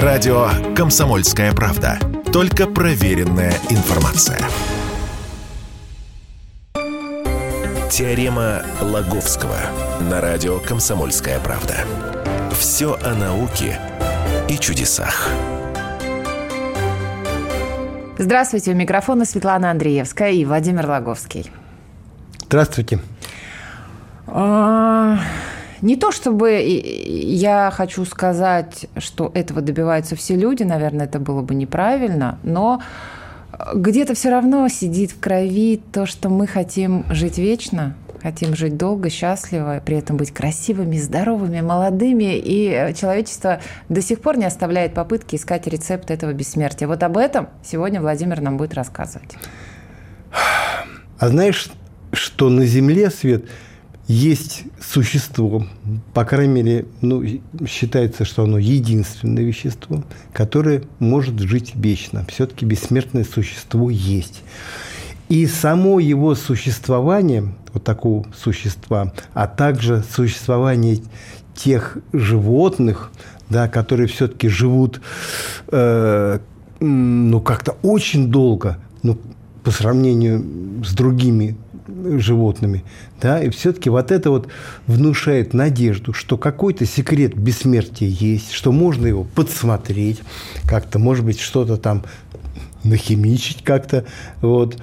Радио «Комсомольская правда». Только проверенная информация. Теорема Лаговского на радио «Комсомольская правда». Все о науке и чудесах. Здравствуйте, у микрофона Светлана Андреевская и Владимир Лаговский. Здравствуйте. А, не то чтобы я хочу сказать, что этого добиваются все люди, наверное, это было бы неправильно, но где-то все равно сидит в крови то, что мы хотим жить вечно, хотим жить долго, счастливо, при этом быть красивыми, здоровыми, молодыми, и человечество до сих пор не оставляет попытки искать рецепт этого бессмертия. Вот об этом сегодня Владимир нам будет рассказывать. А знаешь, что на Земле, Свет, есть существо, по крайней мере, ну, считается, что оно единственное вещество, которое может жить вечно. Все-таки бессмертное существо есть. И само его существование, вот такого существа, а также существование тех животных, да, которые все-таки живут э, ну, как-то очень долго, ну, по сравнению с другими животными, да, и все-таки вот это вот внушает надежду, что какой-то секрет бессмертия есть, что можно его подсмотреть, как-то, может быть, что-то там нахимичить как-то, вот,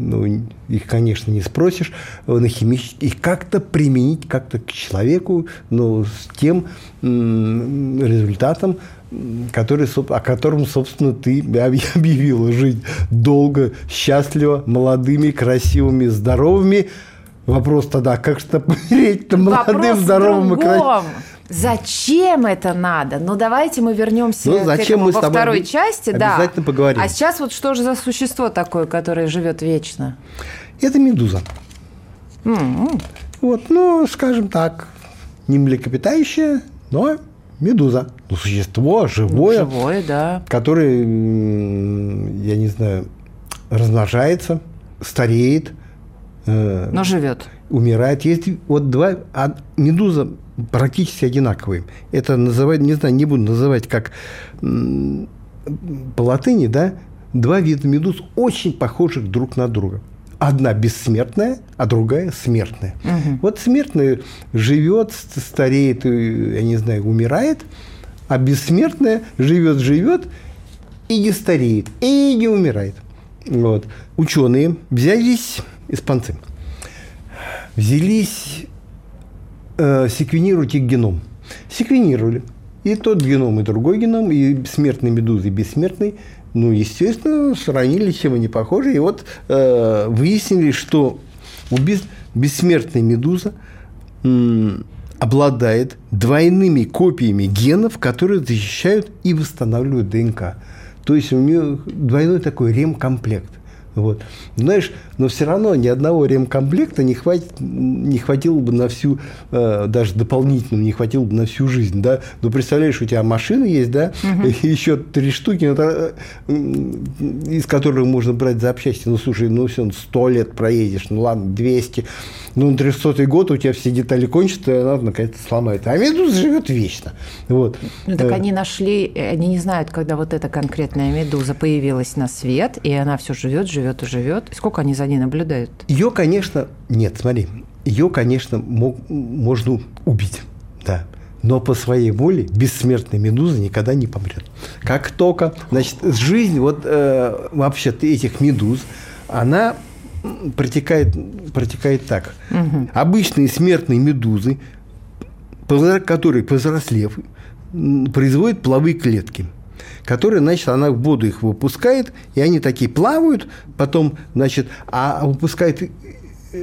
ну, их, конечно, не спросишь, нахимичить, их как-то применить как-то к человеку, ну, с тем результатом, который, о котором, собственно, ты объявила жить долго, счастливо, молодыми, красивыми, здоровыми. Вопрос тогда, как же помереть-то молодым, здоровым и красивым? Зачем это надо? Ну, давайте мы вернемся ну, зачем к этому мы во второй части. Обязательно да. поговорим. А сейчас вот что же за существо такое, которое живет вечно? Это медуза. Mm-hmm. Вот, ну, скажем так, не млекопитающее, но медуза. Ну, существо живое. Живое, да. Которое, я не знаю, размножается, стареет. Э, но живет. Умирает. Есть вот два... А медуза практически одинаковые. Это называть, не знаю, не буду называть как по латыни, да, два вида медуз очень похожих друг на друга. Одна бессмертная, а другая смертная. Угу. Вот смертная живет, стареет, я не знаю, умирает, а бессмертная живет, живет и не стареет, и не умирает. Вот. Ученые взялись, испанцы, взялись э, секвенировать их геном. Секвенировали. И тот геном, и другой геном, и смертный медузы, и бессмертный – ну, естественно, сравнили, чем они похожи. И вот э, выяснили, что у бес, бессмертной медузы обладает двойными копиями генов, которые защищают и восстанавливают ДНК. То есть у нее двойной такой ремкомплект. Вот. Знаешь, но все равно ни одного ремкомплекта не, хватит, не хватило бы на всю, э, даже дополнительно не хватило бы на всю жизнь, да. Ну, представляешь, у тебя машина есть, да, угу. и еще три штуки, ну, это, из которых можно брать запчасти. Ну, слушай, ну, все, сто лет проедешь, ну, ладно, 200. Ну, на 300 год у тебя все детали кончатся, и она, наконец-то, сломается. А медуза живет вечно. Вот. Ну, так э. они нашли, они не знают, когда вот эта конкретная медуза появилась на свет, и она все живет, живет живет и живет. Сколько они за ней наблюдают? Ее, конечно, нет, смотри, ее, конечно, мог, можно убить, да. Но по своей воле бессмертная медуза никогда не помрет. Как только, значит, жизнь вот э, вообще этих медуз, она протекает, протекает так. Угу. Обычные смертные медузы, которые, повзрослев, производят половые клетки – которые, значит, она в воду их выпускает, и они такие плавают, потом, значит, а выпускает э,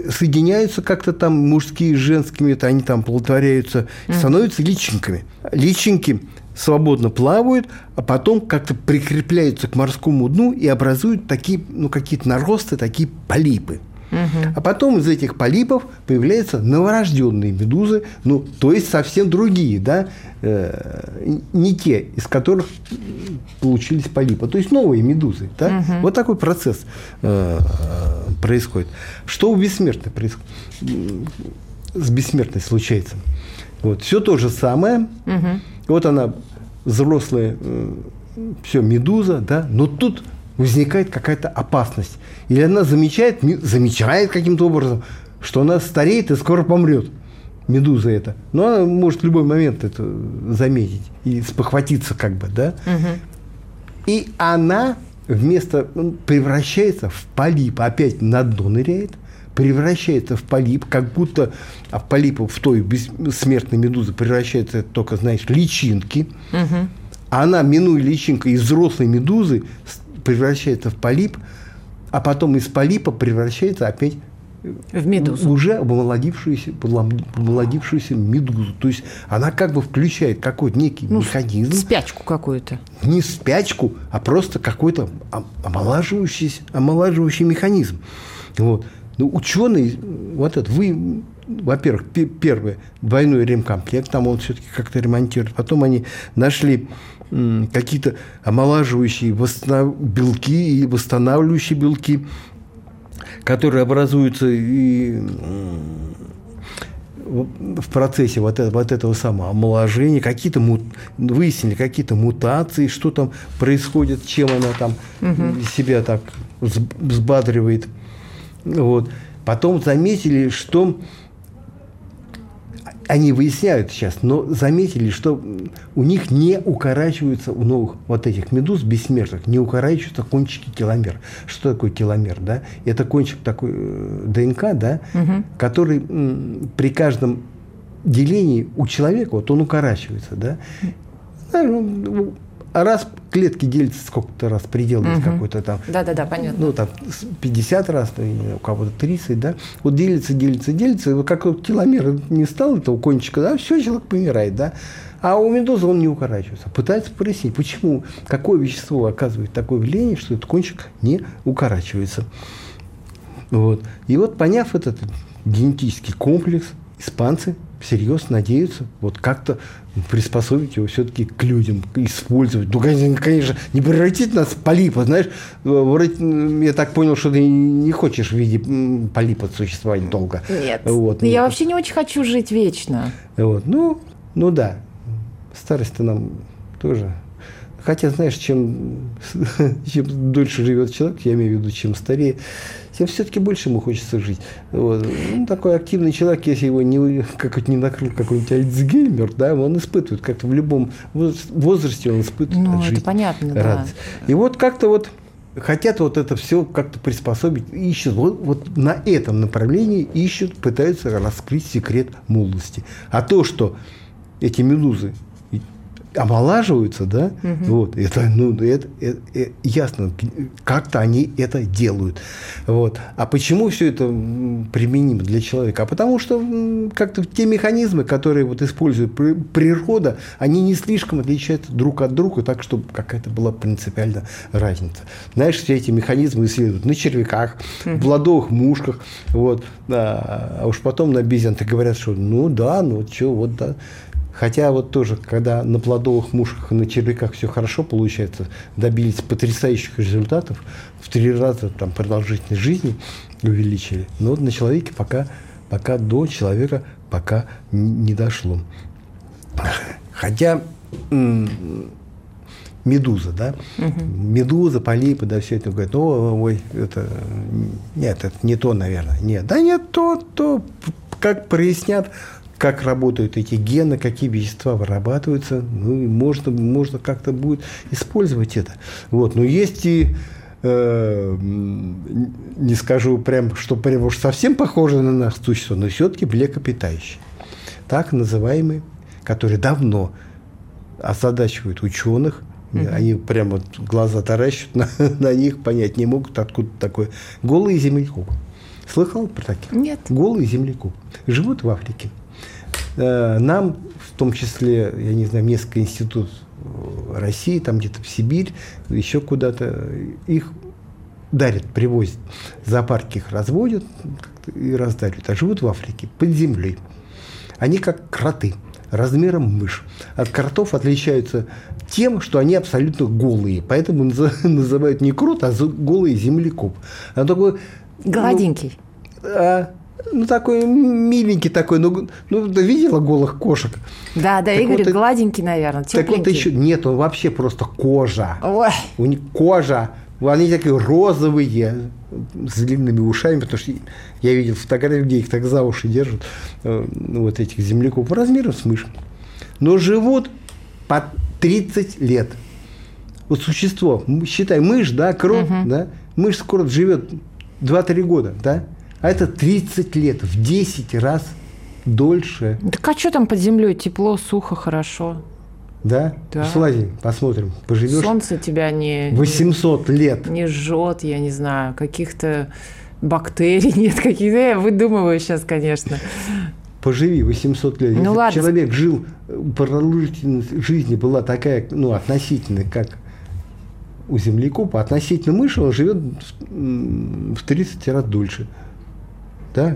соединяются как-то там мужские с женскими, это они там плодотворяются, становятся личинками. Личинки свободно плавают, а потом как-то прикрепляются к морскому дну и образуют такие, ну, какие-то наросты, такие полипы. Угу. А потом из этих полипов появляются новорожденные медузы, ну, то есть совсем другие, да, э, не те, из которых получились полипы, то есть новые медузы, да. Угу. Вот такой процесс э, происходит. Что у бессмертных происходит? С бессмертной случается. Вот, все то же самое. Угу. Вот она взрослая, все, медуза, да, но тут возникает какая-то опасность. Или она замечает, замечает каким-то образом, что она стареет и скоро помрет. Медуза это. Но она может в любой момент это заметить и спохватиться как бы, да. Угу. И она вместо превращается в полип, опять на дно ныряет, превращается в полип, как будто а в полипу в той бессмертной медузы превращается только, знаешь, личинки. Угу. А она, минуя личинка из взрослой медузы, превращается в полип, а потом из полипа превращается опять в медузу. Уже обмолодившуюся, обмолодившуюся медузу. То есть она как бы включает какой-то некий ну, механизм. Спячку какую-то. Не спячку, а просто какой-то омолаживающий, омолаживающий механизм. Вот. Ну, ученые, вот это, вы, во-первых, первый двойной ремкомплект, там он все-таки как-то ремонтирует. Потом они нашли какие-то омолаживающие белки и восстанавливающие белки которые образуются и в процессе вот, этого, вот этого самого омоложения, какие-то мут, выяснили какие-то мутации, что там происходит, чем она там угу. себя так взбадривает. Вот. Потом заметили, что они выясняют сейчас, но заметили, что у них не укорачиваются, у новых вот этих медуз бессмертных, не укорачиваются кончики теломер. Что такое теломер? Да? Это кончик такой э, ДНК, да, угу. который при каждом делении у человека, вот он укорачивается, да. А раз клетки делятся сколько-то раз, предел есть угу. какой-то там. Да-да-да, понятно. Ну, там 50 раз, у кого-то 30, да. Вот делится, делится, делится. И вот как вот теломер не стал этого кончика, да, все, человек помирает, да. А у медузы он не укорачивается. Пытается прояснить, почему, какое вещество оказывает такое влияние, что этот кончик не укорачивается. Вот. И вот поняв этот генетический комплекс, испанцы всерьез надеются вот как-то приспособить его все-таки к людям, использовать. Ну, конечно, не превратить нас в полипа, знаешь. Вроде, я так понял, что ты не хочешь в виде полипа существовать долго. Нет, вот. я вообще не очень хочу жить вечно. Вот. Ну, ну да, старость-то нам тоже Хотя, знаешь, чем, чем дольше живет человек, я имею в виду, чем старее, тем все-таки больше ему хочется жить. Вот. Ну, такой активный человек, если его не, как не накрыл какой-нибудь альцгеймер, да, он испытывает как-то в любом возрасте он испытывает ну, жизнь, это понятно, радость. Да. И вот как-то вот хотят вот это все как-то приспособить, ищут вот, вот на этом направлении ищут, пытаются раскрыть секрет молодости. А то, что эти медузы омолаживаются, да, угу. вот, это, ну, это, это, это ясно, как-то они это делают, вот. А почему все это применимо для человека? А потому что как-то те механизмы, которые вот использует природа, они не слишком отличаются друг от друга, так, чтобы какая-то была принципиальная разница. Знаешь, все эти механизмы исследуют на червяках, угу. в ладовых мушках, вот, а, а уж потом на бизенты говорят, что ну да, ну что, вот да, Хотя вот тоже, когда на плодовых мушках и на червяках все хорошо получается, добились потрясающих результатов, в три раза там, продолжительность жизни увеличили. Но вот на человеке пока, пока до человека пока не дошло. Хотя медуза, да, угу. медуза, полипы, да, все это говорят, о, ой, это, нет, это не то, наверное, нет, да нет, то, то, как прояснят, как работают эти гены, какие вещества вырабатываются, ну, и можно, можно как-то будет использовать это. Вот. Но есть и э, не скажу прям, что прям уж совсем похоже на нас существо, но все-таки млекопитающие. Так называемые, которые давно озадачивают ученых, mm Они прямо глаза таращат на, на них, понять не могут, откуда такое. Голые землекопы. Слыхал про таких? Нет. Голые землекопы. Живут в Африке. Э, нам, в том числе, я не знаю, несколько институтов России, там где-то в Сибирь, еще куда-то, их дарят, привозят. Зоопарки их разводят и раздаривают. А живут в Африке под землей. Они как кроты, размером мышь. От кротов отличаются тем, что они абсолютно голые. Поэтому называют не крот, а голый землекоп. Он такой... Гладенький. Ну, а, ну, такой миленький такой, ну, ну ты видела голых кошек? Да, да, Так Игорь вот, гладенький, наверное, Так вот тепленький. еще, нет, он вообще просто кожа. Ой, У них кожа, они такие розовые, с длинными ушами, потому что я видел фотографии, где их так за уши держат, э, ну, вот этих земляков, размером с мышь. Но живут по 30 лет. Вот существо, считай, мышь, да, крот, да, мышь скоро живет 2-3 года, да, а это 30 лет, в 10 раз дольше, так а что там под землей? Тепло, сухо, хорошо. да? Да. Слазим, посмотрим, поживешь Солнце тебя не, 800 лет. не жжет, я не знаю, каких-то бактерий нет, каких-то. Я выдумываю сейчас, конечно. Поживи 800 лет. Ну Если ладно. человек жил, э, продолжительность жизни была такая, ну, относительная, как у землекопа, относительно мыши он живет в 30 раз дольше. Да?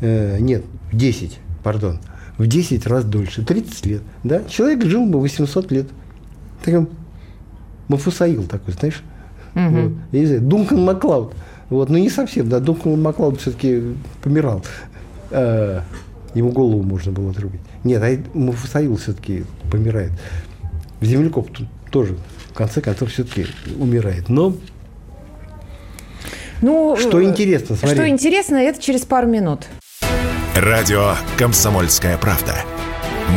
Э, нет, в 10, пардон. В 10 раз дольше. 30 лет. Да? Человек жил бы 800 лет. Такой Мафусаил такой, знаешь? Мгм. Вот. Я не знаю, Дункан Маклауд. Вот, ну не совсем, да, Дункан Маклауд все-таки помирал. Э, Ему голову можно было отрубить. Нет, а Мафусаил все-таки помирает. Землекоп тут тоже, в конце концов, все-таки умирает. Но Ну, что э, интересно, смотри. Что интересно, это через пару минут. Радио «Комсомольская правда».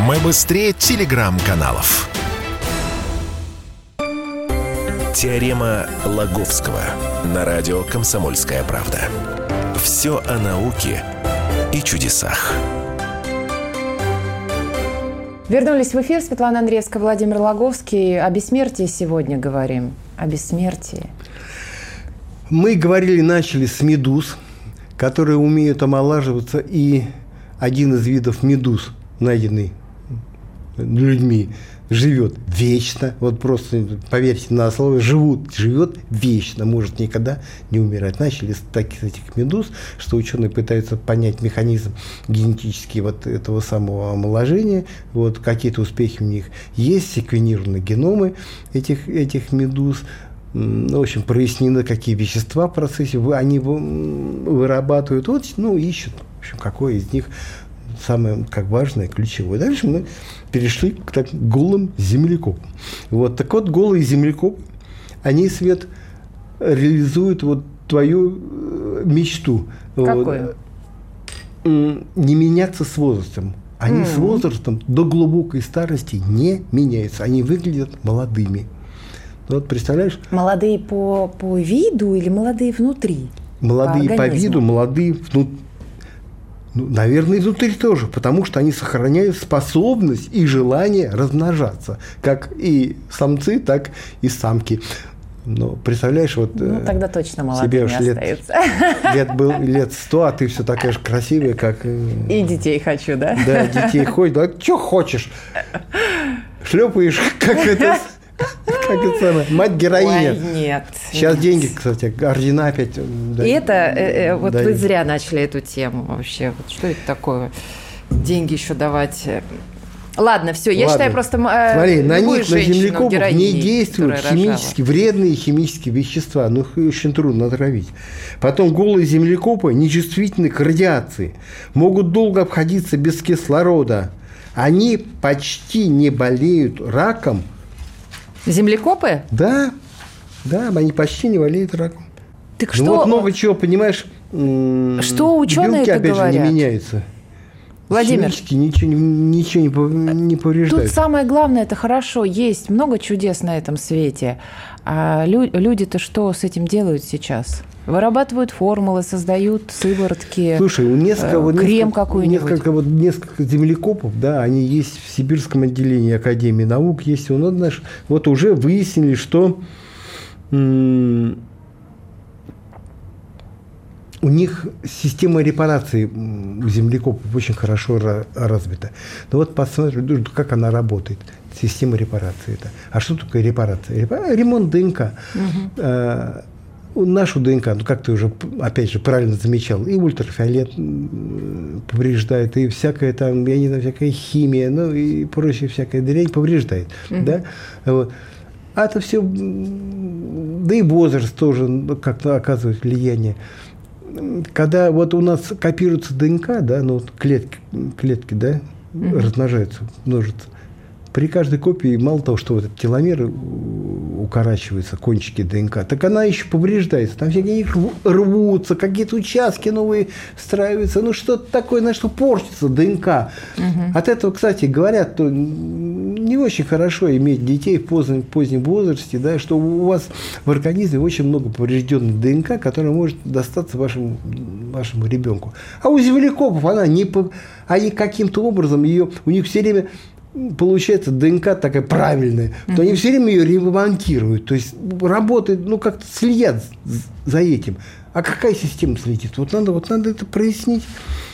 Мы быстрее телеграм-каналов. Теорема Лаговского на радио «Комсомольская правда». Все о науке и чудесах. Вернулись в эфир. Светлана Андреевская, Владимир Логовский. О бессмертии сегодня говорим. О бессмертии. Мы говорили, начали с медуз, которые умеют омолаживаться, и один из видов медуз, найденный людьми, живет вечно. Вот просто поверьте на слово, живут, живет вечно, может никогда не умирать. Начали с таких этих медуз, что ученые пытаются понять механизм генетический вот этого самого омоложения. Вот какие-то успехи у них есть, секвенированы геномы этих, этих медуз. Ну, в общем, прояснены, какие вещества в процессе они вырабатывают. Вот, ну, ищут, в общем, какое из них самое как важное, ключевое. Дальше мы перешли к так голым землекопам. Вот, так вот, голые землекопы, они, Свет, реализуют вот твою э, мечту. Вот. Какую? М, Не меняться с возрастом. Они с возрастом до глубокой старости не меняются. Они выглядят молодыми. Ну, Вот представляешь, Молодые по, по виду или молодые внутри? молодые по, организму. виду, молодые внутри. Ну, наверное, изнутри тоже, потому что они сохраняют способность и желание размножаться, как и самцы, так и самки. Но представляешь, вот Ну, э, тогда точно тебе молодыми уж лет, остаются. лет был лет сто, а ты все такая же красивая, как э, И детей хочу, да? да, детей ходит, да, что хочешь, шлепаешь, как это, как это самое, мать героиня. Ой, нет. Сейчас нет. деньги, кстати, ордена опять. э, да, И это, э, э, вот да, вы зря начали эту тему вообще. Вот что это такое? Деньги еще давать. э. Ладно, все, я Ладно. считаю просто э, Смотри, на них, на землекопов не действуют рожала. химически, вредные химические вещества. Ну, их очень трудно отравить. Потом голые землекопы нечувствительны к радиации. Могут долго обходиться без кислорода. Они почти не болеют раком. Землекопы? Да, да, они почти не болеют раком. Так Ну, что, вот много чего, понимаешь, Что ученые белки, опять же, говорят? не меняются. Владимир, Химически ничего, ничего не не тут повреждает. самое главное, это хорошо, есть много чудес на этом свете. А лю- люди-то что с этим делают сейчас? Вырабатывают формулы, создают сыворотки. Слушай, у несколько, э, вот крем несколько, какой-нибудь. несколько, вот, несколько землекопов, да, они есть в Сибирском отделении Академии наук, есть у нас, знаешь, вот уже выяснили, что м, у них система репарации у очень хорошо ра- развита. Ну вот посмотри, ну, как она работает, система репарации. Это. А что такое репарация? Репа- Ремонт ДНК. Э, нашу ДНК, ну как ты уже, опять же, правильно замечал, и ультрафиолет повреждает, и всякая там, я не знаю, всякая химия, ну и прочее всякая дрянь повреждает. Да? Вот. А это все, да и возраст тоже ну, как-то оказывает влияние. Когда вот у нас копируется ДНК, да, ну клетки, клетки, да, размножаются, множатся, при каждой копии мало того, что вот этот теломер укорачивается, кончики ДНК, так она еще повреждается. Там всякие рвутся, какие-то участки новые встраиваются. Ну, что-то такое, на что портится ДНК. Угу. От этого, кстати, говорят, что не очень хорошо иметь детей в позднем, позднем возрасте, да, что у вас в организме очень много поврежденной ДНК, которая может достаться вашему, вашему ребенку. А у землекопов она не... Они каким-то образом ее... У них все время получается ДНК такая правильная, то они все время ее ремонтируют. То есть работает, ну, как-то следят за этим. А какая система следит? Вот надо, вот надо это прояснить.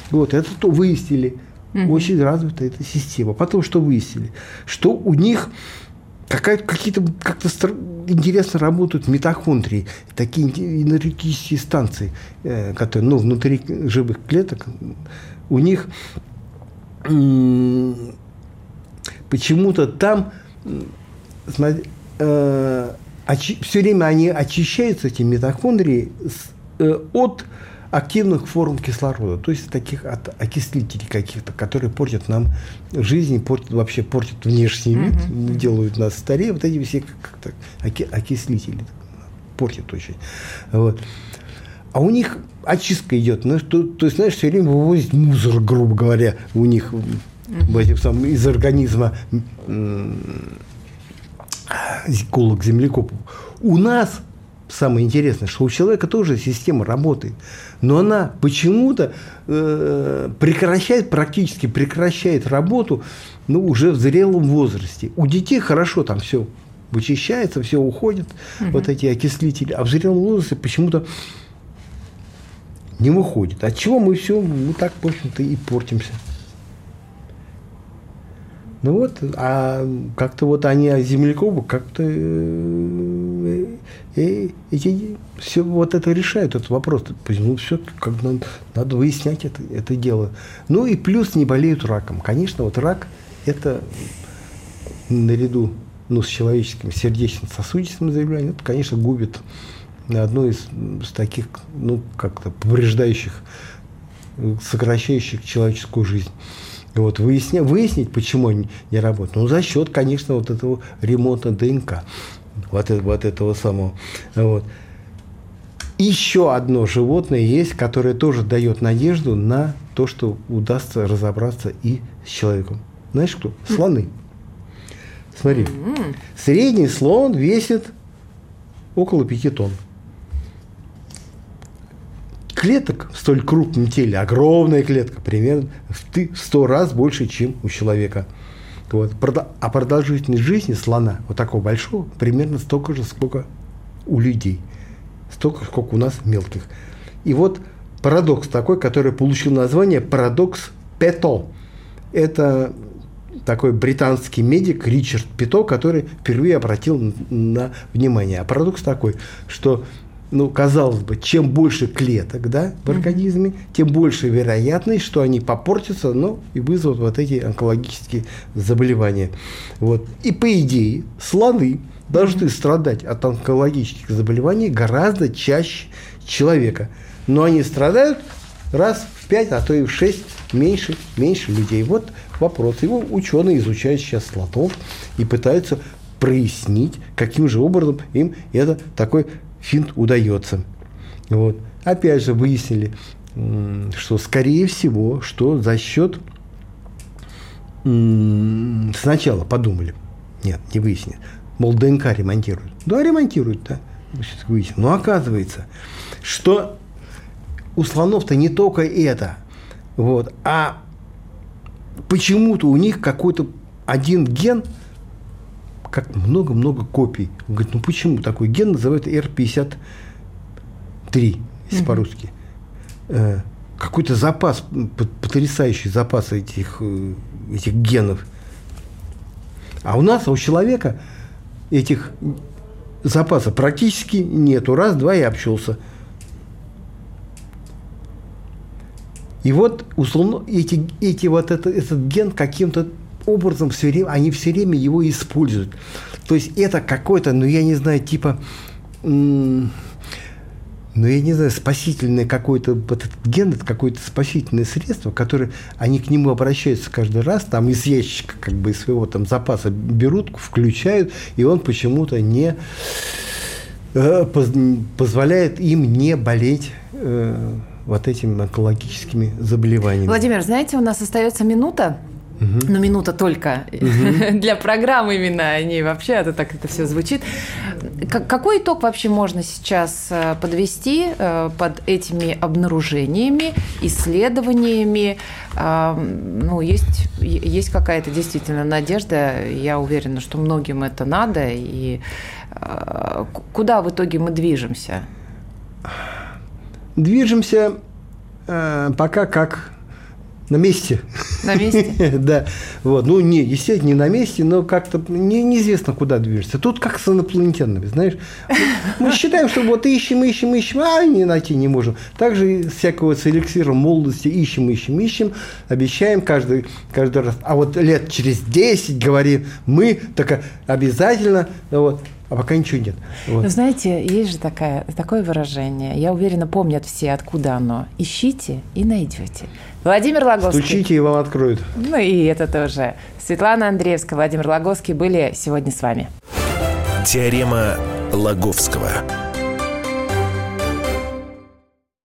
Вот, это то выяснили. Угу. Очень развита эта система. Потом что выяснили? Что у них какие-то как-то интересно работают митохондрии, такие энергетические станции, э, которые ну, внутри живых клеток. У них почему-то там смотри, э, очи, все время они очищаются, эти митохондрии, с, э, от активных форм кислорода, то есть таких от окислителей каких-то, которые портят нам жизнь, портят, вообще портят внешний вид, mm-hmm. делают нас старее. Вот эти все как-то окислители портят очень. Вот. А у них очистка идет. Ну, то, то есть, знаешь, все время вывозить мусор, грубо говоря, у них в этих сам, из организма эколог землекопов. У нас самое интересное, что у человека тоже система работает, но она почему-то э, прекращает, практически прекращает работу ну, уже в зрелом возрасте. У детей хорошо там все вычищается, все уходит, угу. вот эти окислители, а в зрелом возрасте почему-то не выходит. От чего мы все, мы так, в общем-то, и портимся. Ну вот, а как-то вот они о как-то э, э, эти, все вот это решают, этот вопрос. Ну, все, как надо, надо выяснять это, это дело. Ну и плюс не болеют раком. Конечно, вот рак – это наряду ну, с человеческим сердечно-сосудистым заболеванием, это, конечно, губит одно из таких, ну, как-то повреждающих, сокращающих человеческую жизнь. Вот, выясня, выяснить, почему они не работают. Ну, за счет, конечно, вот этого ремонта ДНК. Вот, вот этого самого. Вот. Еще одно животное есть, которое тоже дает надежду на то, что удастся разобраться и с человеком. Знаешь кто? Слоны. Смотри. Средний слон весит около 5 тонн клеток в столь крупном теле, огромная клетка, примерно в сто раз больше, чем у человека. Вот. А продолжительность жизни слона, вот такого большого, примерно столько же, сколько у людей. Столько, сколько у нас мелких. И вот парадокс такой, который получил название парадокс Пето. Это такой британский медик Ричард Пито, который впервые обратил на внимание. А парадокс такой, что ну, казалось бы, чем больше клеток да, в организме, тем больше вероятность, что они попортятся ну, и вызовут вот эти онкологические заболевания. Вот. И по идее слоны должны страдать от онкологических заболеваний гораздо чаще человека. Но они страдают раз в пять, а то и в шесть меньше, меньше людей. Вот вопрос. Его ученые изучают сейчас слонов и пытаются прояснить, каким же образом им это такой финт удается. Вот. Опять же выяснили, что скорее всего, что за счет сначала подумали, нет, не выяснили, мол, ДНК ремонтируют. Да, ремонтируют, да. Выяснили. Но оказывается, что у слонов-то не только это, вот, а почему-то у них какой-то один ген – как много-много копий. Он говорит, ну почему такой ген называют R53, если mm по-русски. Э, какой-то запас, потрясающий запас этих, э, этих генов. А у нас, а у человека этих запасов практически нету. Раз, два и общался. И вот условно эти, эти вот это, этот ген каким-то образом все время, они все время его используют. То есть это какой-то, ну я не знаю, типа, ну я не знаю, спасительное какой-то, вот этот ген, это какое-то спасительное средство, которое они к нему обращаются каждый раз, там из ящика, как бы из своего там запаса берут, включают, и он почему-то не э, позволяет им не болеть э, вот этими онкологическими заболеваниями. Владимир, знаете, у нас остается минута. Угу. Но минута только угу. для программы именно, а не вообще, а то так это все звучит. Какой итог вообще можно сейчас э, подвести э, под этими обнаружениями, исследованиями? Ну, есть, есть какая-то действительно надежда. Я уверена, что многим это надо. И э, куда в итоге мы движемся? Движемся пока как на месте. На месте? да. Вот. Ну, не, естественно, не на месте, но как-то не, неизвестно, куда движется. Тут как с инопланетянами, знаешь. Мы считаем, что вот ищем, ищем, ищем, а не найти не можем. Также всякого с эликсиром молодости ищем, ищем, ищем, обещаем каждый, каждый раз. А вот лет через 10 говорим, мы так обязательно, вот, а пока ничего нет. Вот. Но знаете, есть же такая, такое выражение, я уверена, помнят все, откуда оно. Ищите и найдете. Владимир Логовский. Стучите, и вам откроют. Ну и это тоже. Светлана Андреевская, Владимир Логовский были сегодня с вами. Теорема Логовского.